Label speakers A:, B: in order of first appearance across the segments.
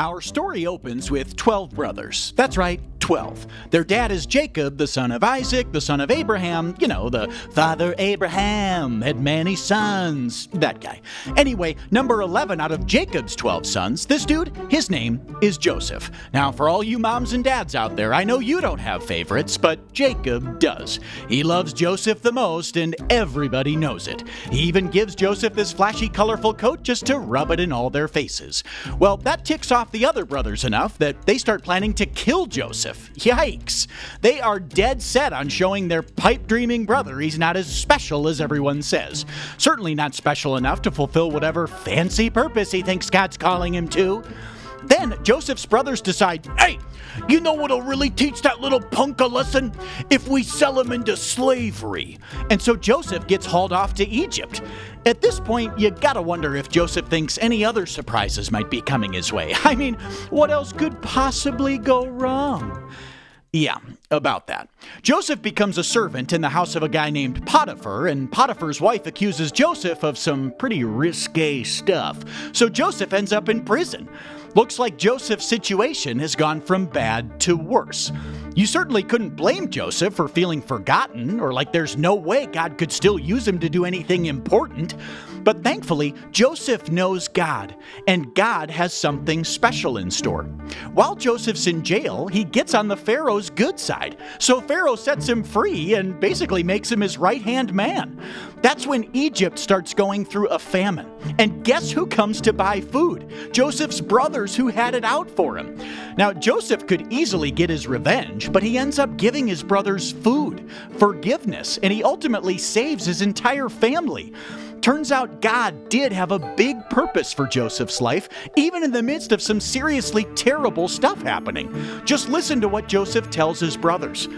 A: Our story opens with 12 brothers. That's right, 12. Their dad is Jacob, the son of Isaac, the son of Abraham. You know, the father Abraham had many sons. That guy. Anyway, number 11 out of Jacob's 12 sons, this dude, his name is Joseph. Now, for all you moms and dads out there, I know you don't have favorites, but Jacob does. He loves Joseph the most, and everybody knows it. He even gives Joseph this flashy, colorful coat just to rub it in all their faces. Well, that ticks off the other brothers enough that they start planning to kill Joseph. Yikes. They are dead set on showing their pipe dreaming brother he's not as special as everyone says. Certainly not special enough to fulfill whatever fancy purpose he thinks God's calling him to. Then Joseph's brothers decide, hey, you know what'll really teach that little punk a lesson? If we sell him into slavery. And so Joseph gets hauled off to Egypt. At this point, you gotta wonder if Joseph thinks any other surprises might be coming his way. I mean, what else could possibly go wrong? Yeah, about that. Joseph becomes a servant in the house of a guy named Potiphar, and Potiphar's wife accuses Joseph of some pretty risque stuff. So Joseph ends up in prison. Looks like Joseph's situation has gone from bad to worse. You certainly couldn't blame Joseph for feeling forgotten or like there's no way God could still use him to do anything important. But thankfully, Joseph knows God, and God has something special in store. While Joseph's in jail, he gets on the Pharaoh's good side. So Pharaoh sets him free and basically makes him his right hand man. That's when Egypt starts going through a famine. And guess who comes to buy food? Joseph's brothers who had it out for him. Now, Joseph could easily get his revenge, but he ends up giving his brothers food, forgiveness, and he ultimately saves his entire family. Turns out God did have a big purpose for Joseph's life, even in the midst of some seriously terrible stuff happening. Just listen to what Joseph tells his brothers.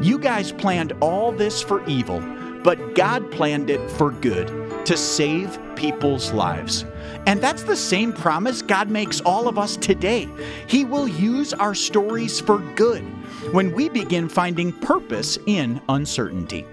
A: You guys planned all this for evil, but God planned it for good, to save people's lives. And that's the same promise God makes all of us today. He will use our stories for good when we begin finding purpose in uncertainty.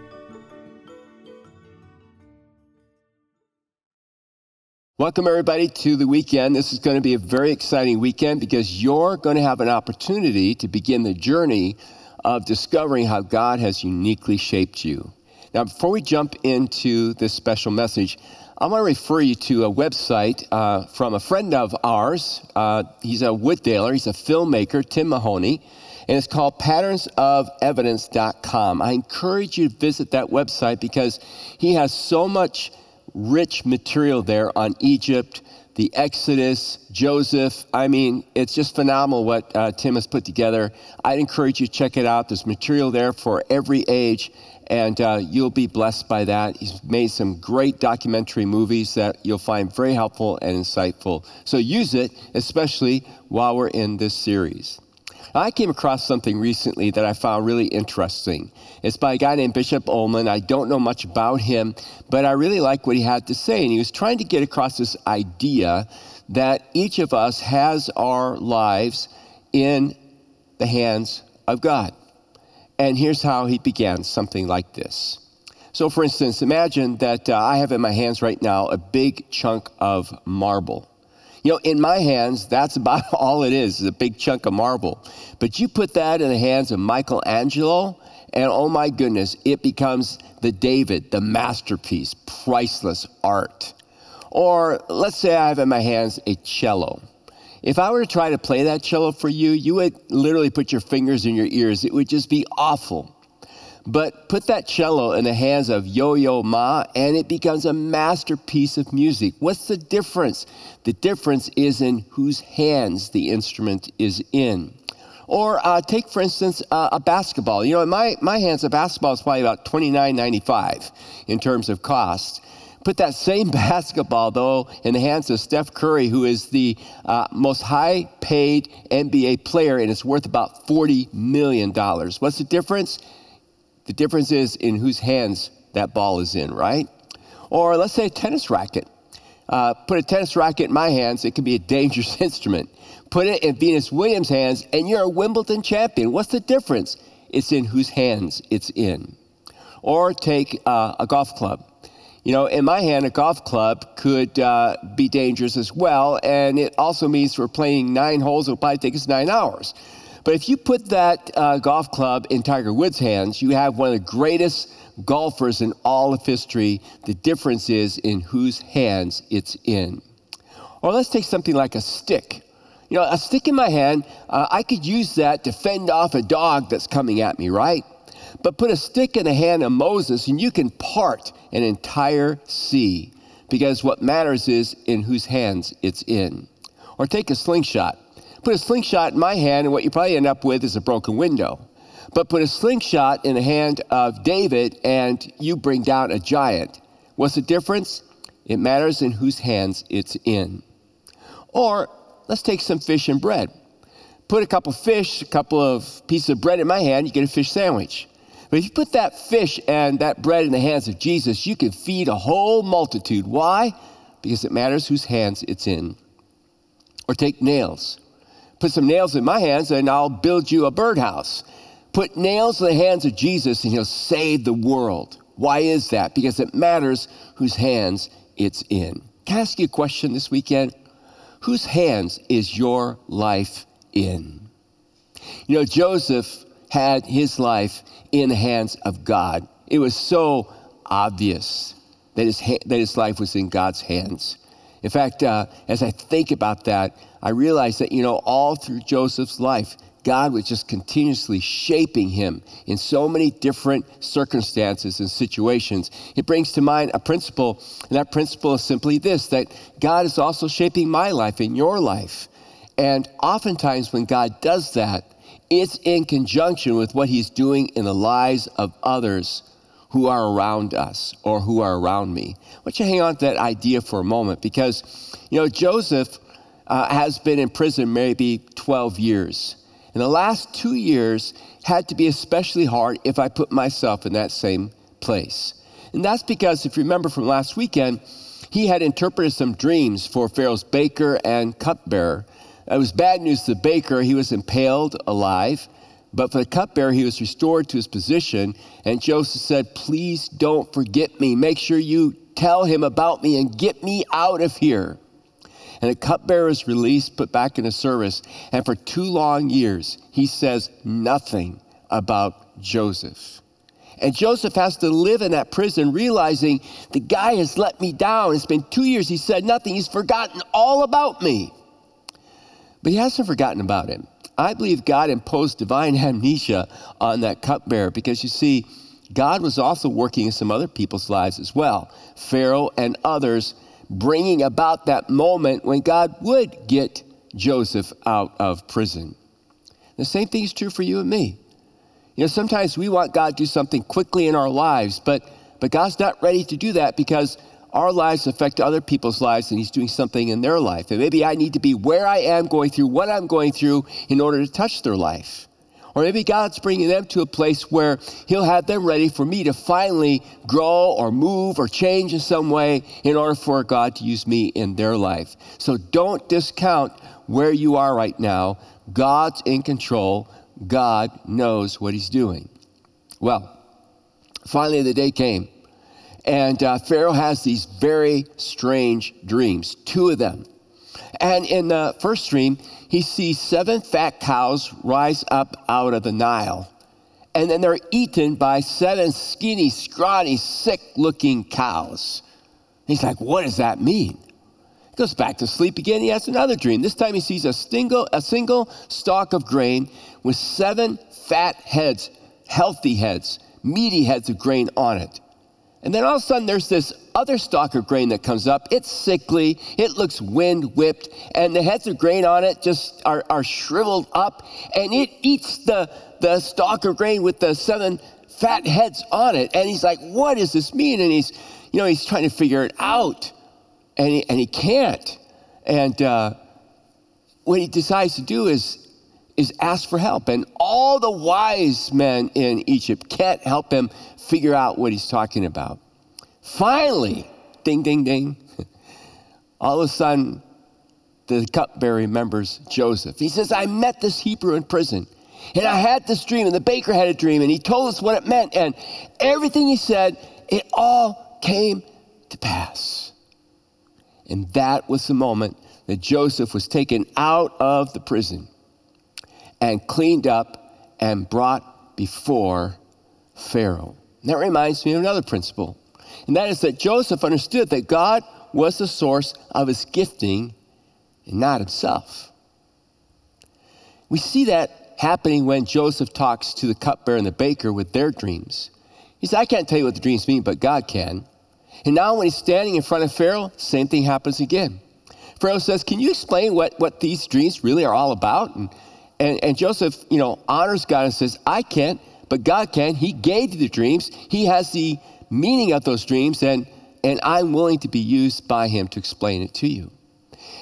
B: Welcome, everybody, to the weekend. This is going to be a very exciting weekend because you're going to have an opportunity to begin the journey of discovering how God has uniquely shaped you. Now, before we jump into this special message, I want to refer you to a website uh, from a friend of ours. Uh, he's a Wooddaler, he's a filmmaker, Tim Mahoney, and it's called patternsofevidence.com. I encourage you to visit that website because he has so much rich material there on Egypt, the Exodus, Joseph. I mean, it's just phenomenal what uh, Tim has put together. I'd encourage you to check it out. There's material there for every age, and uh, you'll be blessed by that. He's made some great documentary movies that you'll find very helpful and insightful. So use it, especially while we're in this series. I came across something recently that I found really interesting. It's by a guy named Bishop Ullman. I don't know much about him, but I really like what he had to say. And he was trying to get across this idea that each of us has our lives in the hands of God. And here's how he began something like this. So, for instance, imagine that uh, I have in my hands right now a big chunk of marble. You know, in my hands, that's about all it is, is a big chunk of marble. But you put that in the hands of Michelangelo, and oh my goodness, it becomes the David, the masterpiece, priceless art. Or let's say I have in my hands a cello. If I were to try to play that cello for you, you would literally put your fingers in your ears. It would just be awful. But put that cello in the hands of Yo Yo Ma, and it becomes a masterpiece of music. What's the difference? The difference is in whose hands the instrument is in. Or uh, take, for instance, uh, a basketball. You know, in my, my hands, a basketball is probably about $29.95 in terms of cost. Put that same basketball, though, in the hands of Steph Curry, who is the uh, most high paid NBA player, and it's worth about $40 million. What's the difference? The difference is in whose hands that ball is in, right? Or let's say a tennis racket. Uh, put a tennis racket in my hands, it can be a dangerous instrument. Put it in Venus Williams' hands, and you're a Wimbledon champion. What's the difference? It's in whose hands it's in. Or take uh, a golf club. You know, in my hand, a golf club could uh, be dangerous as well, and it also means we're playing nine holes, it'll probably take us nine hours. But if you put that uh, golf club in Tiger Woods' hands, you have one of the greatest golfers in all of history. The difference is in whose hands it's in. Or let's take something like a stick. You know, a stick in my hand, uh, I could use that to fend off a dog that's coming at me, right? But put a stick in the hand of Moses and you can part an entire sea because what matters is in whose hands it's in. Or take a slingshot. Put a slingshot in my hand, and what you probably end up with is a broken window. But put a slingshot in the hand of David, and you bring down a giant. What's the difference? It matters in whose hands it's in. Or let's take some fish and bread. Put a couple fish, a couple of pieces of bread in my hand, you get a fish sandwich. But if you put that fish and that bread in the hands of Jesus, you can feed a whole multitude. Why? Because it matters whose hands it's in. Or take nails. Put some nails in my hands and I'll build you a birdhouse. Put nails in the hands of Jesus and he'll save the world. Why is that? Because it matters whose hands it's in. Can I ask you a question this weekend? Whose hands is your life in? You know, Joseph had his life in the hands of God. It was so obvious that his, ha- that his life was in God's hands. In fact, uh, as I think about that, I realized that, you know, all through Joseph's life, God was just continuously shaping him in so many different circumstances and situations. It brings to mind a principle, and that principle is simply this that God is also shaping my life and your life. And oftentimes, when God does that, it's in conjunction with what he's doing in the lives of others who are around us or who are around me. I want you to hang on to that idea for a moment because, you know, Joseph uh, has been in prison maybe 12 years. And the last two years had to be especially hard if I put myself in that same place. And that's because, if you remember from last weekend, he had interpreted some dreams for Pharaoh's baker and cupbearer. It was bad news to the baker. He was impaled alive. But for the cupbearer, he was restored to his position. And Joseph said, Please don't forget me. Make sure you tell him about me and get me out of here. And the cupbearer is released, put back into service. And for two long years, he says nothing about Joseph. And Joseph has to live in that prison realizing the guy has let me down. It's been two years. He said nothing. He's forgotten all about me. But he hasn't forgotten about him. I believe God imposed divine amnesia on that cupbearer because you see, God was also working in some other people's lives as well. Pharaoh and others bringing about that moment when God would get Joseph out of prison. The same thing is true for you and me. You know, sometimes we want God to do something quickly in our lives, but, but God's not ready to do that because our lives affect other people's lives and He's doing something in their life. And maybe I need to be where I am going through what I'm going through in order to touch their life. Or maybe God's bringing them to a place where He'll have them ready for me to finally grow or move or change in some way in order for God to use me in their life. So don't discount where you are right now. God's in control, God knows what He's doing. Well, finally, the day came and uh, Pharaoh has these very strange dreams, two of them. And in the first dream, he sees seven fat cows rise up out of the Nile. And then they're eaten by seven skinny, scrawny, sick looking cows. He's like, what does that mean? He goes back to sleep again. He has another dream. This time he sees a single, a single stalk of grain with seven fat heads, healthy heads, meaty heads of grain on it. And then all of a sudden, there's this other stalk of grain that comes up. It's sickly, it looks wind whipped, and the heads of grain on it just are, are shriveled up, and it eats the, the stalk of grain with the seven fat heads on it. And he's like, What does this mean? And he's, you know, he's trying to figure it out, and he, and he can't. And uh, what he decides to do is is ask for help. And all the wise men in Egypt can't help him figure out what he's talking about. Finally, ding, ding, ding, all of a sudden, the cupbearer remembers Joseph. He says, I met this Hebrew in prison. And I had this dream, and the baker had a dream, and he told us what it meant. And everything he said, it all came to pass. And that was the moment that Joseph was taken out of the prison and cleaned up and brought before Pharaoh. That reminds me of another principle, and that is that Joseph understood that God was the source of his gifting and not himself. We see that happening when Joseph talks to the cupbearer and the baker with their dreams. He said, I can't tell you what the dreams mean, but God can. And now, when he's standing in front of Pharaoh, same thing happens again. Pharaoh says, Can you explain what, what these dreams really are all about? And, and, and Joseph, you know, honors God and says, I can't, but God can. He gave you the dreams, He has the meaning of those dreams, and, and I'm willing to be used by Him to explain it to you.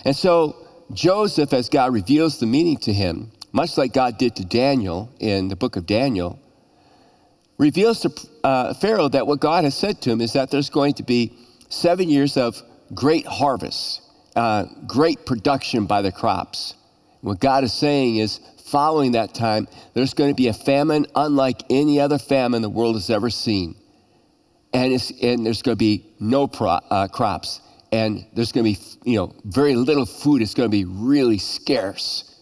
B: And so, Joseph, as God reveals the meaning to him, much like God did to Daniel in the book of Daniel, reveals to uh, Pharaoh that what God has said to him is that there's going to be seven years of great harvest, uh, great production by the crops. What God is saying is, following that time, there's going to be a famine unlike any other famine the world has ever seen. And, and there's going to be no pro, uh, crops. And there's going to be, you know, very little food. It's going to be really scarce.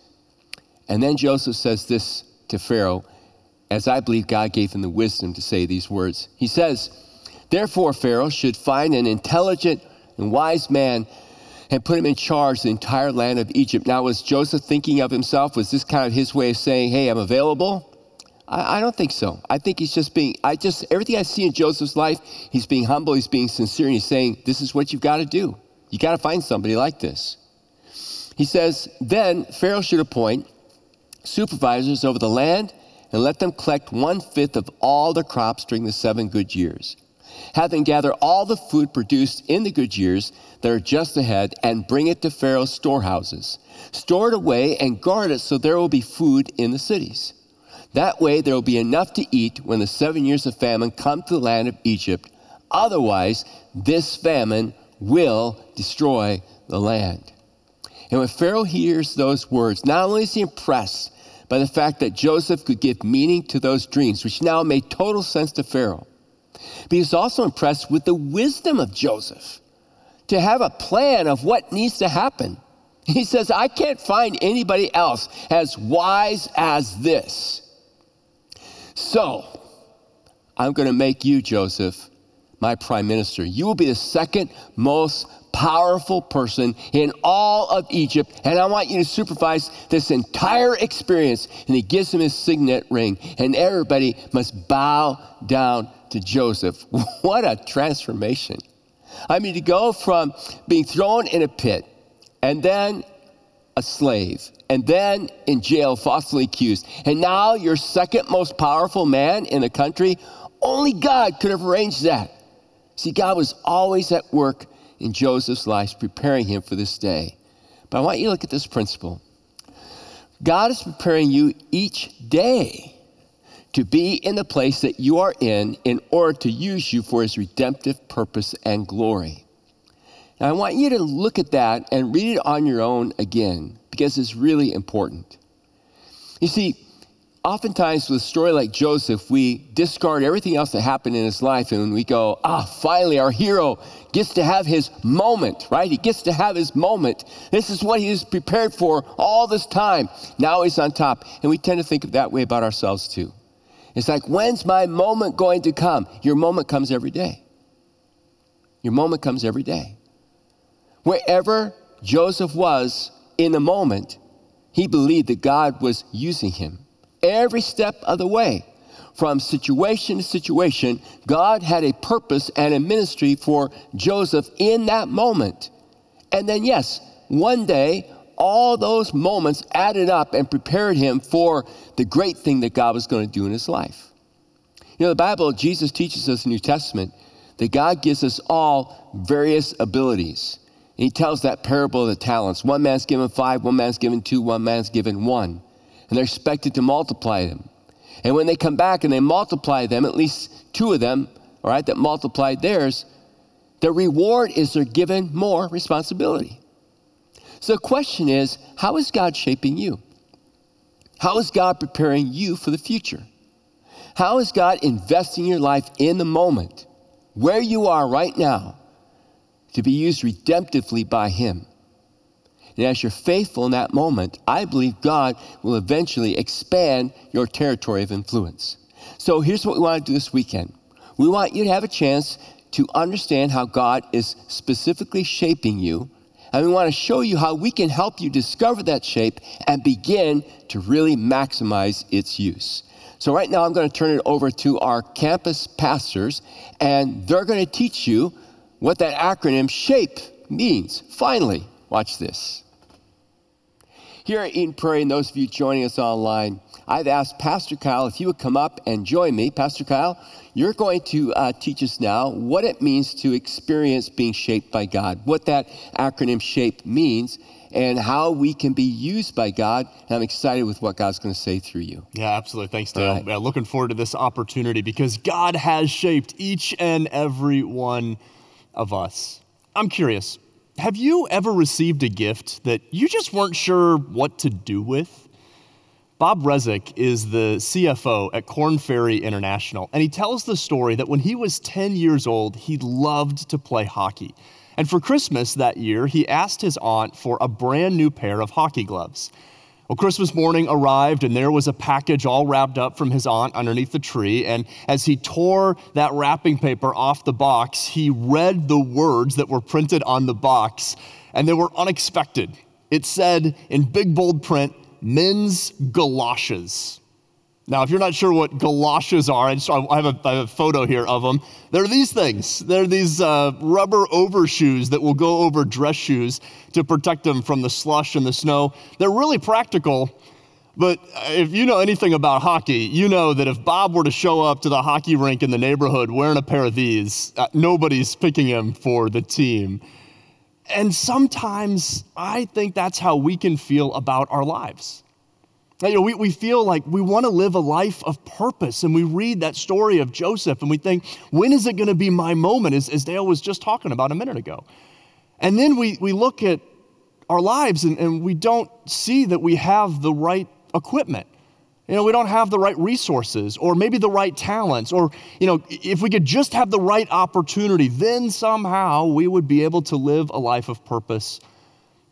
B: And then Joseph says this to Pharaoh as I believe God gave him the wisdom to say these words. He says, Therefore, Pharaoh should find an intelligent and wise man and put him in charge of the entire land of Egypt. Now, was Joseph thinking of himself? Was this kind of his way of saying, Hey, I'm available? I, I don't think so. I think he's just being, I just, everything I see in Joseph's life, he's being humble, he's being sincere, and he's saying, This is what you've got to do. You got to find somebody like this. He says, Then Pharaoh should appoint supervisors over the land and let them collect one fifth of all the crops during the seven good years. Have them gather all the food produced in the good years that are just ahead and bring it to Pharaoh's storehouses. Store it away and guard it so there will be food in the cities. That way there will be enough to eat when the seven years of famine come to the land of Egypt. Otherwise, this famine will destroy the land. And when Pharaoh hears those words, not only is he impressed by the fact that Joseph could give meaning to those dreams, which now made total sense to Pharaoh. But he was also impressed with the wisdom of Joseph to have a plan of what needs to happen. He says, I can't find anybody else as wise as this. So, I'm going to make you, Joseph, my prime minister. You will be the second most powerful person in all of Egypt, and I want you to supervise this entire experience. And he gives him his signet ring, and everybody must bow down to Joseph. What a transformation! I mean, to go from being thrown in a pit and then a slave and then in jail, falsely accused, and now you're second most powerful man in the country. Only God could have arranged that. See, God was always at work in Joseph's life, preparing him for this day. But I want you to look at this principle God is preparing you each day to be in the place that you are in in order to use you for his redemptive purpose and glory. Now, I want you to look at that and read it on your own again because it's really important. You see, oftentimes with a story like Joseph, we discard everything else that happened in his life and we go, ah, finally, our hero gets to have his moment, right? He gets to have his moment. This is what he was prepared for all this time. Now he's on top. And we tend to think that way about ourselves too. It's like, when's my moment going to come? Your moment comes every day. Your moment comes every day. Wherever Joseph was in the moment, he believed that God was using him every step of the way. From situation to situation, God had a purpose and a ministry for Joseph in that moment. And then, yes, one day, all those moments added up and prepared him for the great thing that God was going to do in his life. You know, the Bible, Jesus teaches us in the New Testament that God gives us all various abilities. And he tells that parable of the talents. One man's given five, one man's given two, one man's given one and they're expected to multiply them. And when they come back and they multiply them, at least two of them, all right, that multiplied theirs, the reward is they're given more responsibility. So the question is how is God shaping you? How is God preparing you for the future? How is God investing your life in the moment, where you are right now, to be used redemptively by Him. And as you're faithful in that moment, I believe God will eventually expand your territory of influence. So here's what we want to do this weekend we want you to have a chance to understand how God is specifically shaping you. And we want to show you how we can help you discover that shape and begin to really maximize its use. So, right now, I'm going to turn it over to our campus pastors, and they're going to teach you what that acronym SHAPE means. Finally, watch this. Here at Eden Prairie, and those of you joining us online, I've asked Pastor Kyle if he would come up and join me. Pastor Kyle, you're going to uh, teach us now what it means to experience being shaped by God, what that acronym SHAPE means, and how we can be used by God. And I'm excited with what God's going to say through you.
C: Yeah, absolutely. Thanks, Dale. Right. Yeah, looking forward to this opportunity because God has shaped each and every one of us. I'm curious, have you ever received a gift that you just weren't sure what to do with? Bob Rozek is the CFO at Korn Ferry International, and he tells the story that when he was 10 years old, he loved to play hockey. And for Christmas that year, he asked his aunt for a brand new pair of hockey gloves. Well, Christmas morning arrived, and there was a package all wrapped up from his aunt underneath the tree. And as he tore that wrapping paper off the box, he read the words that were printed on the box, and they were unexpected. It said in big bold print, men's galoshes. Now, if you're not sure what galoshes are, I, just, I, have, a, I have a photo here of them. They're these things. They're these uh, rubber overshoes that will go over dress shoes to protect them from the slush and the snow. They're really practical, but if you know anything about hockey, you know that if Bob were to show up to the hockey rink in the neighborhood wearing a pair of these, uh, nobody's picking him for the team. And sometimes I think that's how we can feel about our lives. You know, we, we feel like we want to live a life of purpose, and we read that story of Joseph and we think, when is it going to be my moment, as, as Dale was just talking about a minute ago? And then we, we look at our lives and, and we don't see that we have the right equipment. You know, we don't have the right resources or maybe the right talents, or, you know, if we could just have the right opportunity, then somehow we would be able to live a life of purpose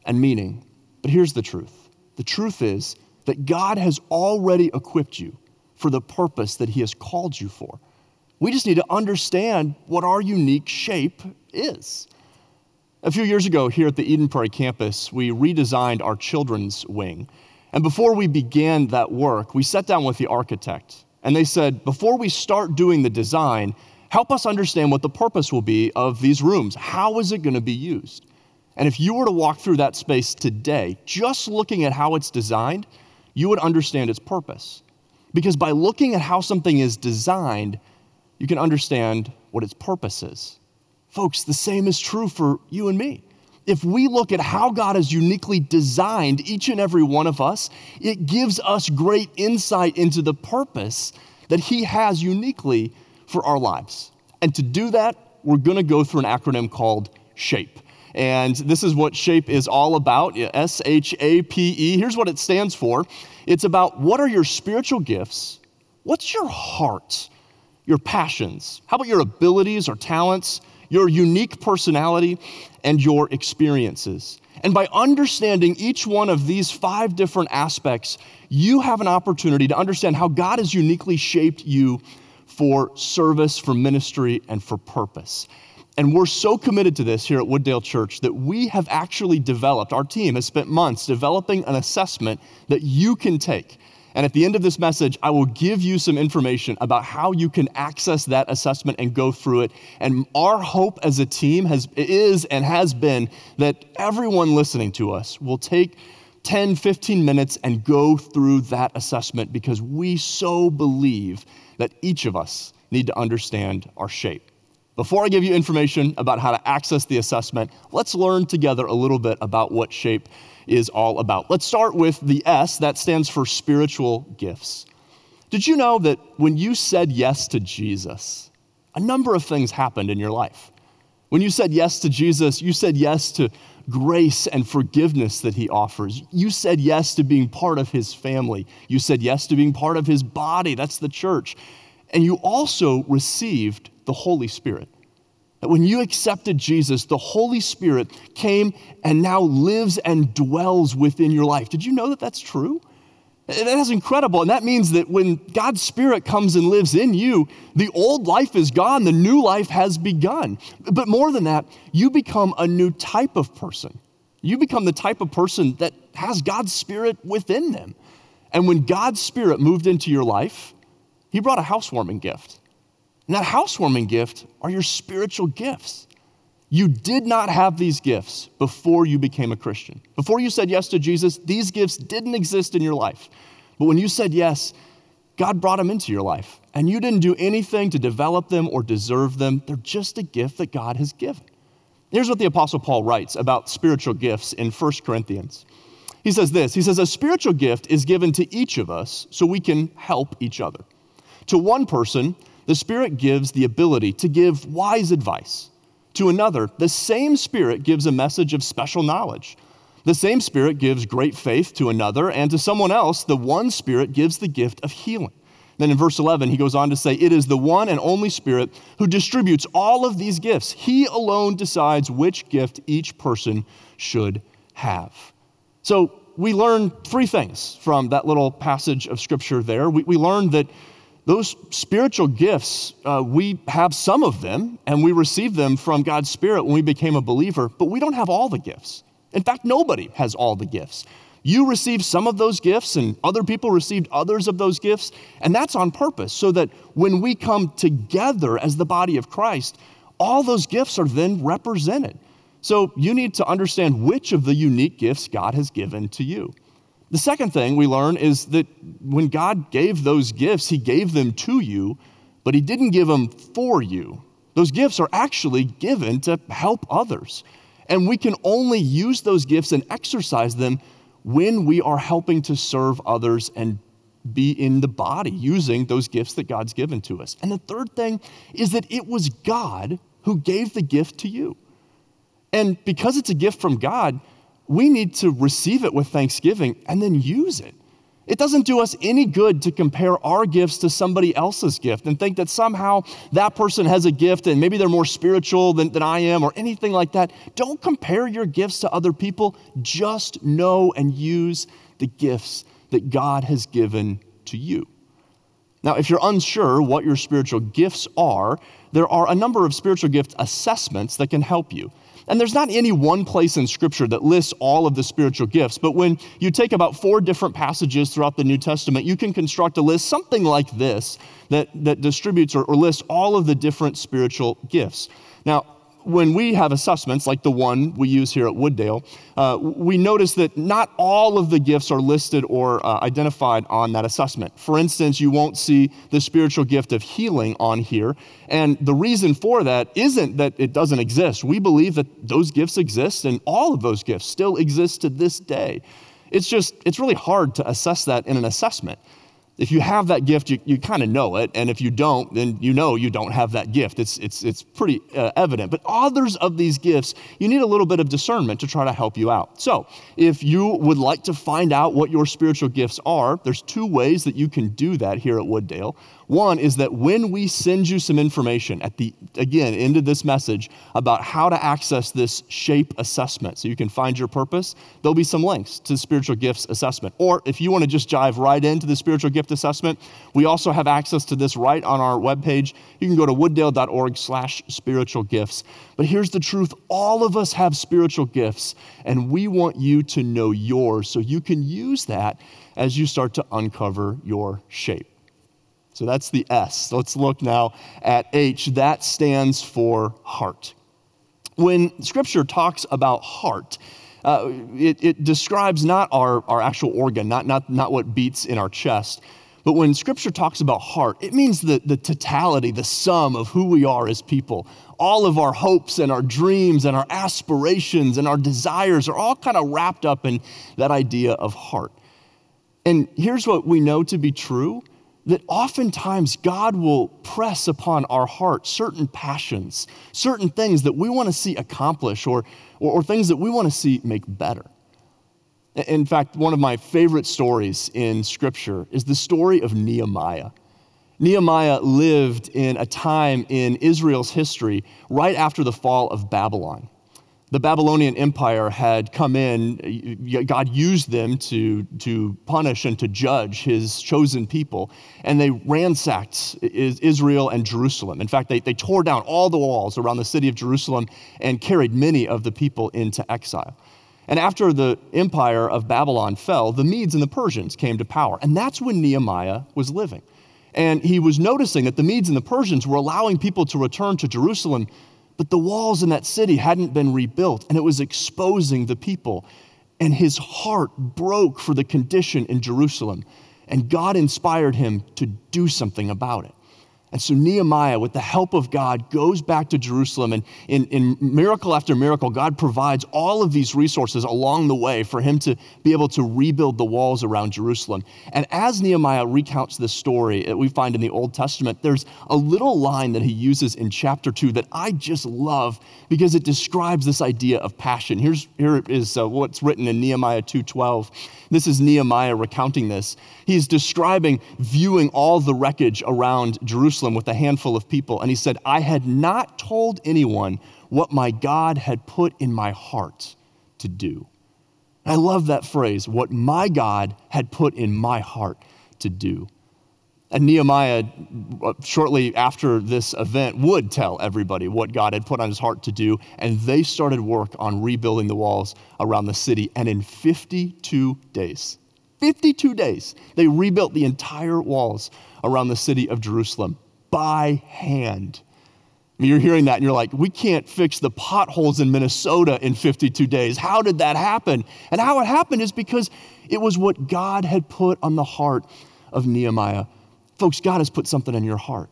C: and meaning. But here's the truth the truth is, that God has already equipped you for the purpose that He has called you for. We just need to understand what our unique shape is. A few years ago, here at the Eden Prairie campus, we redesigned our children's wing. And before we began that work, we sat down with the architect. And they said, before we start doing the design, help us understand what the purpose will be of these rooms. How is it going to be used? And if you were to walk through that space today, just looking at how it's designed, you would understand its purpose. Because by looking at how something is designed, you can understand what its purpose is. Folks, the same is true for you and me. If we look at how God has uniquely designed each and every one of us, it gives us great insight into the purpose that He has uniquely for our lives. And to do that, we're going to go through an acronym called SHAPE. And this is what SHAPE is all about S H A P E. Here's what it stands for it's about what are your spiritual gifts? What's your heart? Your passions? How about your abilities or talents? Your unique personality and your experiences. And by understanding each one of these five different aspects, you have an opportunity to understand how God has uniquely shaped you for service, for ministry, and for purpose. And we're so committed to this here at Wooddale Church that we have actually developed, our team has spent months developing an assessment that you can take. And at the end of this message, I will give you some information about how you can access that assessment and go through it. And our hope as a team has, is and has been that everyone listening to us will take 10, 15 minutes and go through that assessment because we so believe that each of us need to understand our shape. Before I give you information about how to access the assessment, let's learn together a little bit about what SHAPE is all about. Let's start with the S, that stands for spiritual gifts. Did you know that when you said yes to Jesus, a number of things happened in your life? When you said yes to Jesus, you said yes to grace and forgiveness that he offers. You said yes to being part of his family. You said yes to being part of his body, that's the church. And you also received the Holy Spirit. That when you accepted Jesus, the Holy Spirit came and now lives and dwells within your life. Did you know that that's true? That is incredible. And that means that when God's Spirit comes and lives in you, the old life is gone, the new life has begun. But more than that, you become a new type of person. You become the type of person that has God's Spirit within them. And when God's Spirit moved into your life, He brought a housewarming gift. And that housewarming gift are your spiritual gifts. You did not have these gifts before you became a Christian. Before you said yes to Jesus, these gifts didn't exist in your life. But when you said yes, God brought them into your life. And you didn't do anything to develop them or deserve them. They're just a gift that God has given. Here's what the Apostle Paul writes about spiritual gifts in 1 Corinthians. He says this He says, A spiritual gift is given to each of us so we can help each other. To one person, the Spirit gives the ability to give wise advice. To another, the same Spirit gives a message of special knowledge. The same Spirit gives great faith to another, and to someone else, the one Spirit gives the gift of healing. Then in verse 11, he goes on to say, It is the one and only Spirit who distributes all of these gifts. He alone decides which gift each person should have. So we learn three things from that little passage of Scripture there. We, we learned that those spiritual gifts, uh, we have some of them, and we receive them from God's Spirit when we became a believer, but we don't have all the gifts. In fact, nobody has all the gifts. You received some of those gifts, and other people received others of those gifts, and that's on purpose, so that when we come together as the body of Christ, all those gifts are then represented. So you need to understand which of the unique gifts God has given to you. The second thing we learn is that when God gave those gifts, He gave them to you, but He didn't give them for you. Those gifts are actually given to help others. And we can only use those gifts and exercise them when we are helping to serve others and be in the body using those gifts that God's given to us. And the third thing is that it was God who gave the gift to you. And because it's a gift from God, we need to receive it with thanksgiving and then use it. It doesn't do us any good to compare our gifts to somebody else's gift and think that somehow that person has a gift and maybe they're more spiritual than, than I am or anything like that. Don't compare your gifts to other people. Just know and use the gifts that God has given to you. Now, if you're unsure what your spiritual gifts are, there are a number of spiritual gift assessments that can help you. And there's not any one place in Scripture that lists all of the spiritual gifts, but when you take about four different passages throughout the New Testament, you can construct a list, something like this, that, that distributes or, or lists all of the different spiritual gifts. Now, when we have assessments like the one we use here at Wooddale, uh, we notice that not all of the gifts are listed or uh, identified on that assessment. For instance, you won't see the spiritual gift of healing on here. And the reason for that isn't that it doesn't exist. We believe that those gifts exist, and all of those gifts still exist to this day. It's just, it's really hard to assess that in an assessment if you have that gift, you, you kind of know it. And if you don't, then you know you don't have that gift. It's, it's, it's pretty uh, evident. But others of these gifts, you need a little bit of discernment to try to help you out. So if you would like to find out what your spiritual gifts are, there's two ways that you can do that here at Wooddale. One is that when we send you some information at the, again, end of this message about how to access this shape assessment so you can find your purpose, there'll be some links to the spiritual gifts assessment. Or if you want to just dive right into the spiritual gift assessment, we also have access to this right on our webpage. You can go to wooddale.org slash spiritual gifts. But here's the truth all of us have spiritual gifts, and we want you to know yours so you can use that as you start to uncover your shape. So that's the S. Let's look now at H. That stands for heart. When Scripture talks about heart, uh, it, it, describes not our, our actual organ, not, not, not what beats in our chest, but when Scripture talks about heart, it means the, the totality, the sum of who we are as people. All of our hopes and our dreams and our aspirations and our desires are all kind of wrapped up in that idea of heart. And here's what we know to be true that oftentimes God will press upon our heart certain passions, certain things that we want to see accomplish or, or, or things that we want to see make better. In fact, one of my favorite stories in Scripture is the story of Nehemiah. Nehemiah lived in a time in Israel's history right after the fall of Babylon. The Babylonian Empire had come in, God used them to, to punish and to judge his chosen people, and they ransacked Israel and Jerusalem. In fact, they, they tore down all the walls around the city of Jerusalem and carried many of the people into exile. And after the empire of Babylon fell, the Medes and the Persians came to power. And that's when Nehemiah was living. And he was noticing that the Medes and the Persians were allowing people to return to Jerusalem, but the walls in that city hadn't been rebuilt, and it was exposing the people. And his heart broke for the condition in Jerusalem. And God inspired him to do something about it. And so Nehemiah, with the help of God, goes back to Jerusalem. And in, in, miracle after miracle, God provides all of these resources along the way for him to be able to rebuild the walls around Jerusalem. And as Nehemiah recounts this story that we find in the Old Testament, there's a little line that he uses in chapter 2 that I just love because it describes this idea of passion. Here's, here is uh, what's written in Nehemiah 2.12. This is Nehemiah recounting this. He's describing viewing all the wreckage around Jerusalem with a handful of people. And he said, I had not told anyone what my God had put in my heart to do. I love that phrase, what my God had put in my heart to do. And Nehemiah, uh, shortly after this event, would tell everybody what God had put on his heart to do. And they started work on rebuilding the walls around the city. And in 52 days, 52 days, they rebuilt the entire walls around the city of Jerusalem by hand. You're hearing that and you're like, we can't fix the potholes in Minnesota in 52 days. How did that happen? And how it happened is because it was what God had put on the heart of Nehemiah. Folks, God has put something in your heart.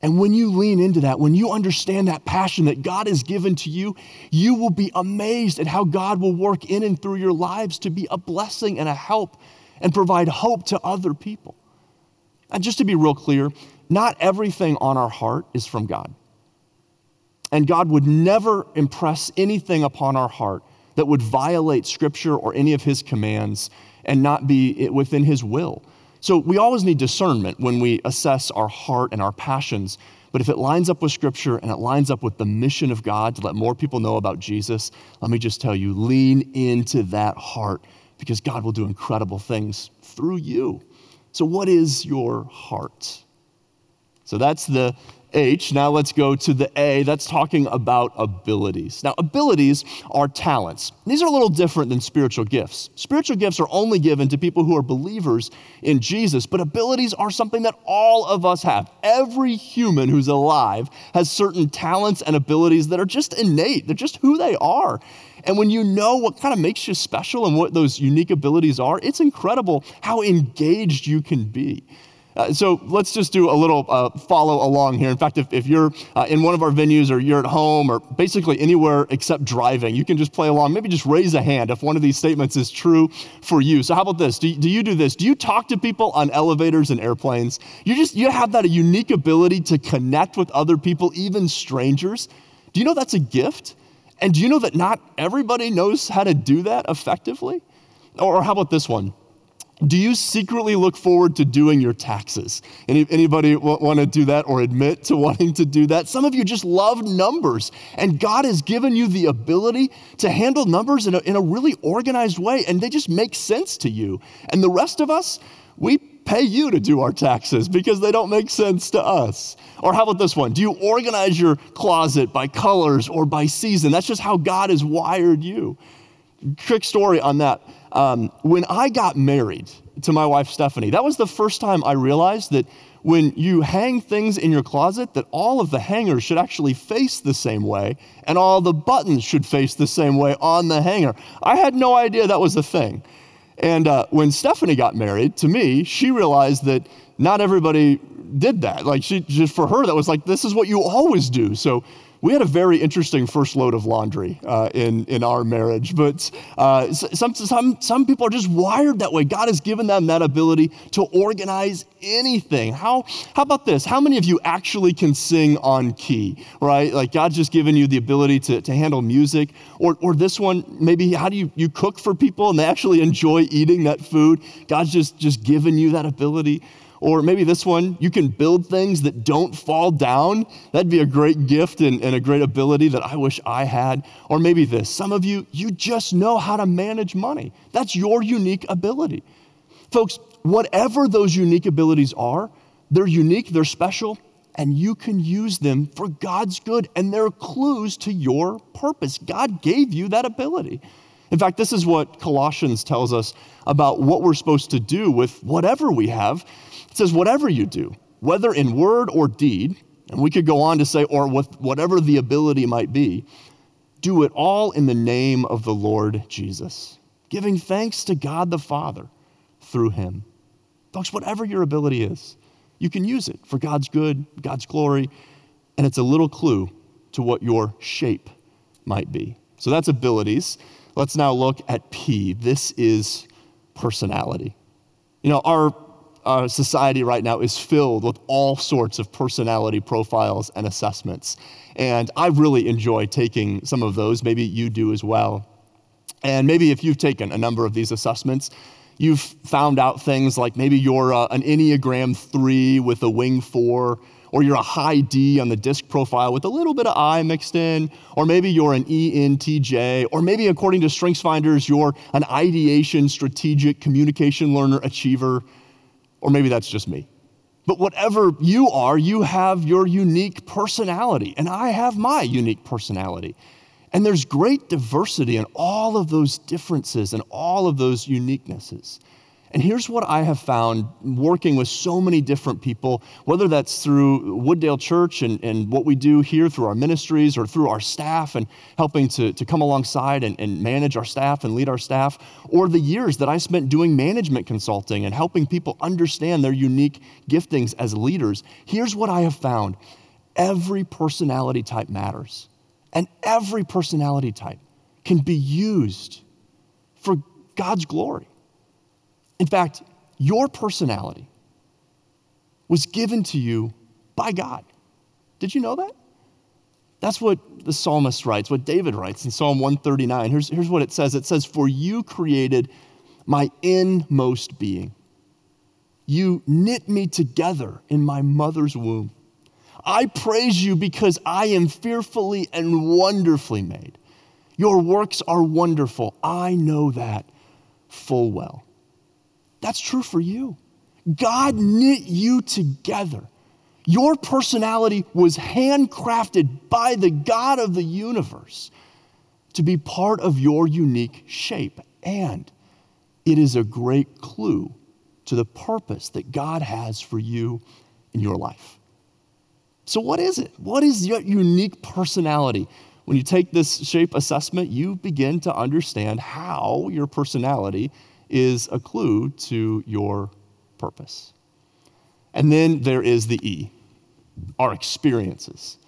C: And when you lean into that, when you understand that passion that God has given to you, you will be amazed at how God will work in and through your lives to be a blessing and a help and provide hope to other people. And just to be real clear, not everything on our heart is from God. And God would never impress anything upon our heart that would violate Scripture or any of His commands and not be within His will. So we always need discernment when we assess our heart and our passions. But if it lines up with Scripture and it lines up with the mission of God to let more people know about Jesus, let me just tell you lean into that heart because God will do incredible things through you. So, what is your heart? So, that's the H. Now let's go to the A. That's talking about abilities. Now, abilities are talents. These are a little different than spiritual gifts. Spiritual gifts are only given to people who are believers in Jesus, but abilities are something that all of us have. Every human who's alive has certain talents and abilities that are just innate, they're just who they are. And when you know what kind of makes you special and what those unique abilities are, it's incredible how engaged you can be. Uh, so let's just do a little uh, follow along here. In fact, if, if you're uh, in one of our venues or you're at home or basically anywhere except driving, you can just play along. Maybe just raise a hand if one of these statements is true for you. So how about this? Do, do you do this? Do you talk to people on elevators and airplanes? You just you have that unique ability to connect with other people, even strangers. Do you know that's a gift? And do you know that not everybody knows how to do that effectively? Or how about this one? Do you secretly look forward to doing your taxes? Any, anybody want to do that or admit to wanting to do that? Some of you just love numbers, and God has given you the ability to handle numbers in a, in a really organized way, and they just make sense to you. And the rest of us, we pay you to do our taxes because they don't make sense to us. Or how about this one? Do you organize your closet by colors or by season? That's just how God has wired you. Quick story on that. Um, when I got married to my wife Stephanie, that was the first time I realized that when you hang things in your closet, that all of the hangers should actually face the same way, and all the buttons should face the same way on the hanger. I had no idea that was a thing. And uh, when Stephanie got married to me, she realized that not everybody did that. Like she just for her, that was like this is what you always do. So we had a very interesting first load of laundry uh, in, in our marriage, but uh, some, some, some people are just wired that way. God has given them that ability to organize anything. How, how about this? How many of you actually can sing on key, right? Like God's just given you the ability to, to handle music. Or, or this one, maybe how do you, you cook for people and they actually enjoy eating that food? God's just, just given you that ability Or maybe this one, you can build things that don't fall down. That'd be a great gift and, and, a great ability that I wish I had. Or maybe this, some of you, you just know how to manage money. That's your unique ability. Folks, whatever those unique abilities are, they're unique, they're special, and you can use them for God's good, and they're clues to your purpose. God gave you that ability. In fact, this is what Colossians tells us about what we're supposed to do with whatever we have. Says, whatever you do, whether in word or deed, and we could go on to say, or with whatever the ability might be, do it all in the name of the Lord Jesus, giving thanks to God the Father through him. Folks, whatever your ability is, you can use it for God's good, God's glory, and it's a little clue to what your shape might be. So that's abilities. Let's now look at P. This is personality. You know, our, our society right now is filled with all sorts of personality profiles and assessments. And I really enjoy taking some of those. Maybe you do as well. And maybe if you've taken a number of these assessments, you've found out things like maybe you're uh, an Enneagram 3 with a wing 4 or you're a high D on the disc profile with a little bit of I mixed in, or maybe you're an ENTJ, or maybe according to StrengthsFinders, you're an ideation, strategic, communication learner, achiever, or maybe that's just me. But whatever you are, you have your unique personality, and I have my unique personality. And there's great diversity in all of those differences and all of those uniquenesses. And here's what I have found working with so many different people, whether that's through Wooddale Church and, and what we do here through our ministries or through our staff and helping to, to come alongside and, and manage our staff and lead our staff, or the years that I spent doing management consulting and helping people understand their unique giftings as leaders. Here's what I have found every personality type matters, and every personality type can be used for God's glory. In fact, your personality was given to you by God. Did you know that? That's what the psalmist writes, what David writes in Psalm 139. Here's, here's what it says it says, For you created my inmost being. You knit me together in my mother's womb. I praise you because I am fearfully and wonderfully made. Your works are wonderful. I know that full well. That's true for you. God knit you together. Your personality was handcrafted by the God of the universe to be part of your unique shape. And it is a great clue to the purpose that God has for you in your life. So, what is it? What is your unique personality? When you take this shape assessment, you begin to understand how your personality is a clue to your purpose. And then there is the E, our experiences.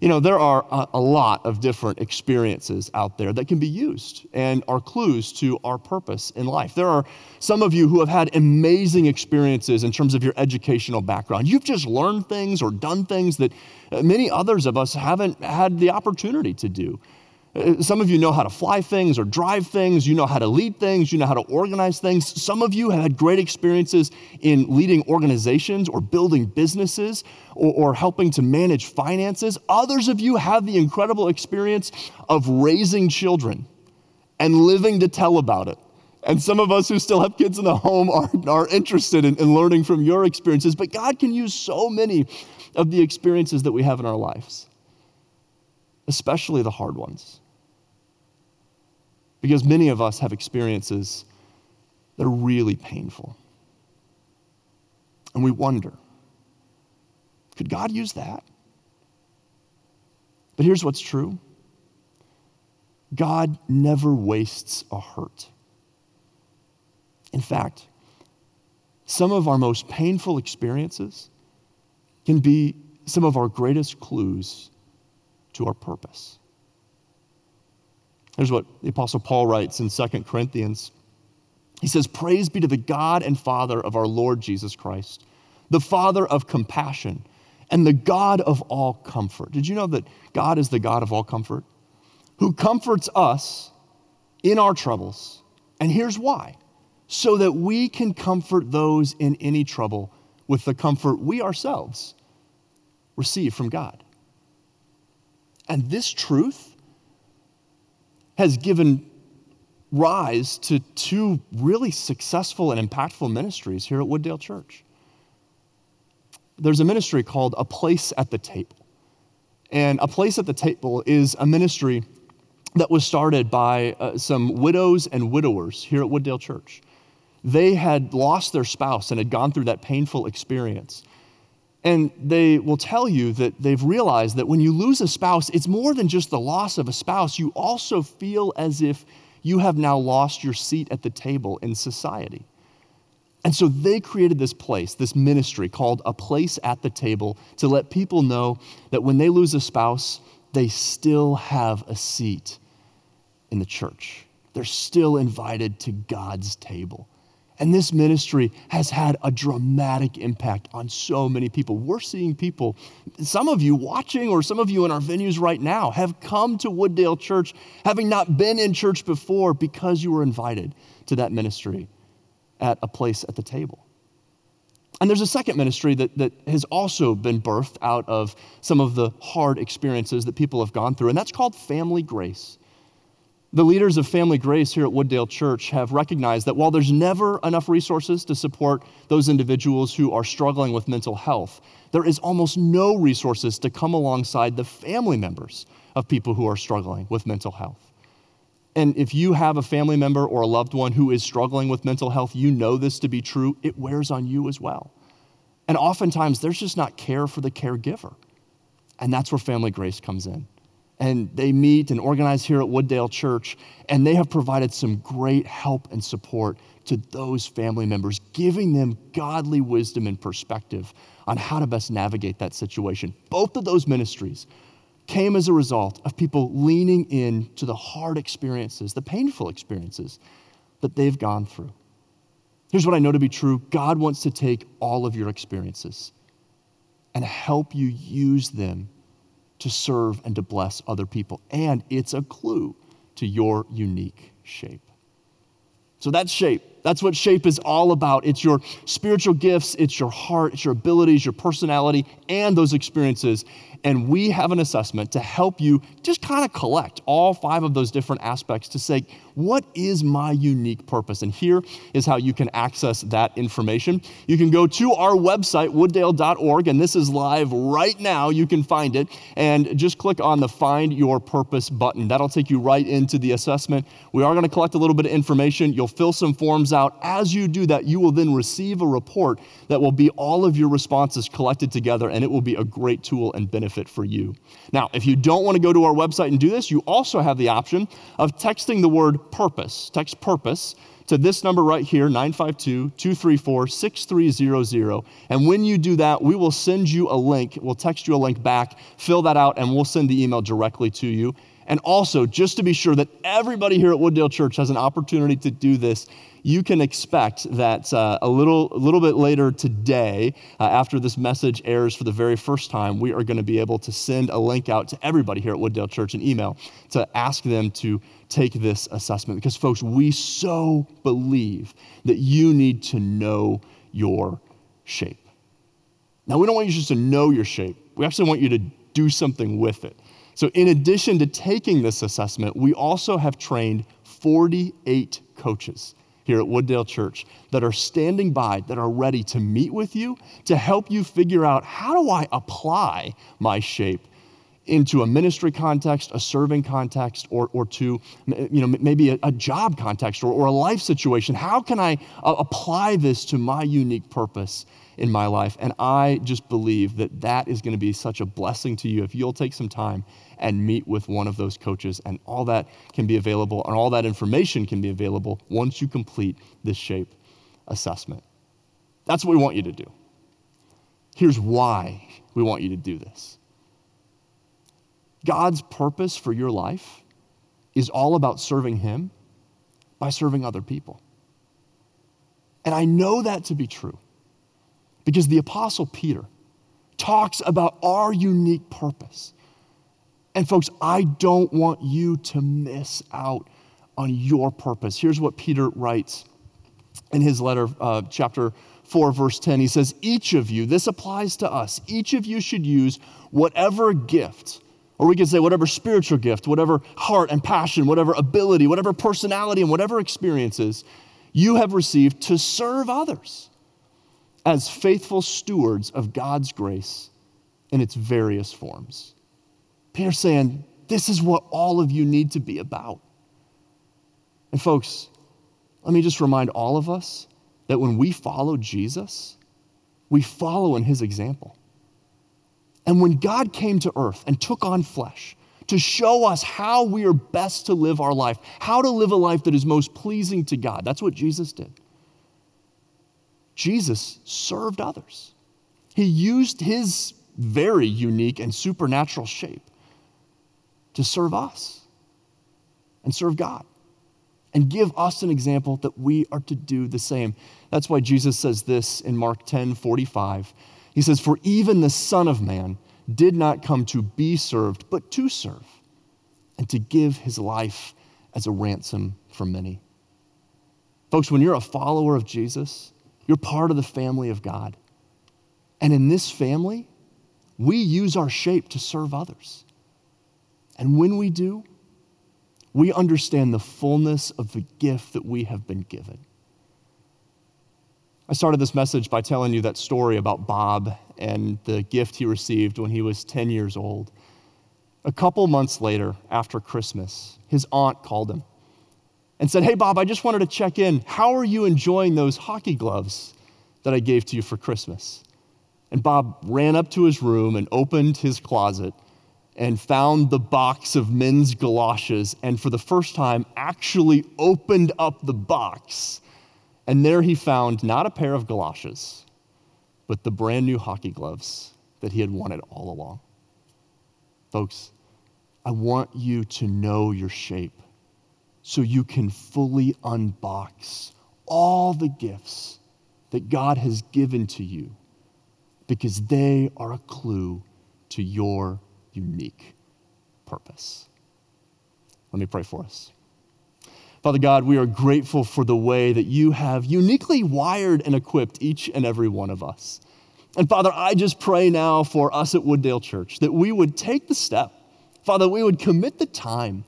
C: You know, there are a, a, lot of different experiences out there that can be used and are clues to our purpose in life. There are some of you who have had amazing experiences in terms of your educational background. You've just learned things or done things that many others of us haven't had the opportunity to do. Uh, some of you know how to fly things or drive things. You know how to lead things. You know how to organize things. Some of you have had great experiences in leading organizations or building businesses or, or, helping to manage finances. Others of you have the incredible experience of raising children and living to tell about it. And some of us who still have kids in the home are, are interested in, in learning from your experiences. But God can use so many of the experiences that we have in our lives, especially the hard ones. Because many of us have experiences that are really painful. And we wonder could God use that? But here's what's true God never wastes a hurt. In fact, some of our most painful experiences can be some of our greatest clues to our purpose. Here's what the Apostle Paul writes in 2 Corinthians. He says, Praise be to the God and Father of our Lord Jesus Christ, the Father of compassion and the God of all comfort. Did you know that God is the God of all comfort? Who comforts us in our troubles. And here's why so that we can comfort those in any trouble with the comfort we ourselves receive from God. And this truth has given rise to two really successful and impactful ministries here at Wooddale Church. There's a ministry called A Place at the Table. And A Place at the Table is a ministry that was started by uh, some widows and widowers here at Wooddale Church. They had lost their spouse and had gone through that painful experience. And they will tell you that they've realized that when you lose a spouse, it's more than just the loss of a spouse. You also feel as if you have now lost your seat at the table in society. And so they created this place, this ministry called A Place at the Table, to let people know that when they lose a spouse, they still have a seat in the church. They're still invited to God's table. And this ministry has had a dramatic impact on so many people. We're seeing people, some of you watching or some of you in our venues right now, have come to Wooddale Church having not been in church before because you were invited to that ministry at a place at the table. And there's a second ministry that, that has also been birthed out of some of the hard experiences that people have gone through, and that's called Family Grace. The leaders of Family Grace here at Wooddale Church have recognized that while there's never enough resources to support those individuals who are struggling with mental health, there is almost no resources to come alongside the family members of people who are struggling with mental health. And if you have a family member or a loved one who is struggling with mental health, you know this to be true, it wears on you as well. And oftentimes, there's just not care for the caregiver. And that's where Family Grace comes in and they meet and organize here at Wooddale Church, and they have provided some great help and support to those family members, giving them godly wisdom and perspective on how to best navigate that situation. Both of those ministries came as a result of people leaning in to the hard experiences, the painful experiences that they've gone through. Here's what I know to be true God wants to take all of your experiences and help you use them to serve and to bless other people. And it's a clue to your unique shape. So that's shape. That's what shape is all about. It's your spiritual gifts, it's your heart, it's your abilities, your personality, and those experiences. And we have an assessment to help you just kind of collect all five of those different aspects to say, what is my unique purpose? And here is how you can access that information. You can go to our website, wooddale.org, and this is live right now. You can find it and just click on the Find Your Purpose button. That'll take you right into the assessment. We are going to collect a little bit of information. You'll fill some forms out. As you do that, you will then receive a report that will be all of your responses collected together, and it will be a great tool and benefit for you. Now, if you don't want to go to our website and do this, you also have the option of texting the word purpose. Text purpose to this number right here, 952 234 6300. And when you do that, we will send you a link. We'll text you a link back, fill that out, and we'll send the email directly to you. And also, just to be sure that everybody here at Wooddale Church has an opportunity to do this, you can expect that uh, a, little, a little bit later today, uh, after this message airs for the very first time, we are going to be able to send a link out to everybody here at Wooddale Church, an email, to ask them to take this assessment. Because, folks, we so believe that you need to know your shape. Now, we don't want you just to know your shape, we actually want you to do something with it. So, in addition to taking this assessment, we also have trained 48 coaches here at Wooddale Church that are standing by, that are ready to meet with you, to help you figure out how do I apply my shape into a ministry context, a serving context, or, or to you know, maybe a, a job context or, or, a life situation. How can I uh, apply this to my unique purpose in my life? And I just believe that that is going to be such a blessing to you if you'll take some time and meet with one of those coaches. And all that can be available, and all that information can be available once you complete this shape assessment. That's what we want you to do. Here's why we want you to do this God's purpose for your life is all about serving Him by serving other people. And I know that to be true because the Apostle Peter talks about our unique purpose. And, folks, I don't want you to miss out on your purpose. Here's what Peter writes in his letter, uh, chapter 4, verse 10, he says, Each of you, this applies to us, each of you should use whatever gift, or we could say whatever spiritual gift, whatever heart and passion, whatever ability, whatever personality, and whatever experiences you have received to serve others as faithful stewards of God's grace in its various forms. Peter's saying, This is what all of you need to be about. And, folks, let me just remind all of us that when we follow Jesus, we follow in his example. And when God came to earth and took on flesh to show us how we are best to live our life, how to live a life that is most pleasing to God, that's what Jesus did. Jesus served others. He used his very unique and supernatural shape to serve us and serve God and give us an example that we are to do the same. That's why Jesus says this in Mark 10 45. He says, For even the Son of Man did not come to be served, but to serve, and to give his life as a ransom for many. Folks, when you're a follower of Jesus, you're part of the family of God. And in this family, we use our shape to serve others. And when we do, we understand the fullness of the gift that we have been given. I started this message by telling you that story about Bob and the gift he received when he was 10 years old. A couple months later, after Christmas, his aunt called him and said, Hey, Bob, I just wanted to check in. How are you enjoying those hockey gloves that I gave to you for Christmas? And Bob ran up to his room and opened his closet and found the box of men's galoshes, and for the first time, actually opened up the box. And there he found not a pair of galoshes, but the brand new hockey gloves that he had wanted all along. Folks, I want you to know your shape so you can fully unbox all the gifts that God has given to you because they are a clue to your unique purpose. Let me pray for us. Father God, we are grateful for the way that you have uniquely wired and equipped each and every one of us. And Father, I just pray now for us at Wooddale Church that we would take the step, Father, we would commit the time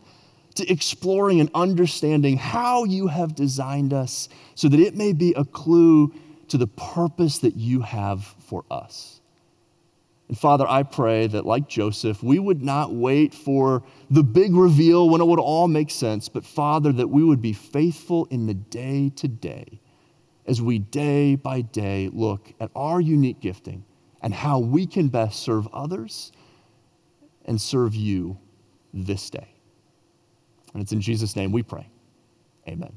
C: to exploring and understanding how you have designed us so that it may be a clue to the purpose that you have for us. And Father, I pray that, like Joseph, we would not wait for the big reveal when it would all make sense, but Father, that we would be faithful in the day to day as we day by day look at our unique gifting and how we can best serve others and serve you this day. And it's in Jesus' name we pray. Amen.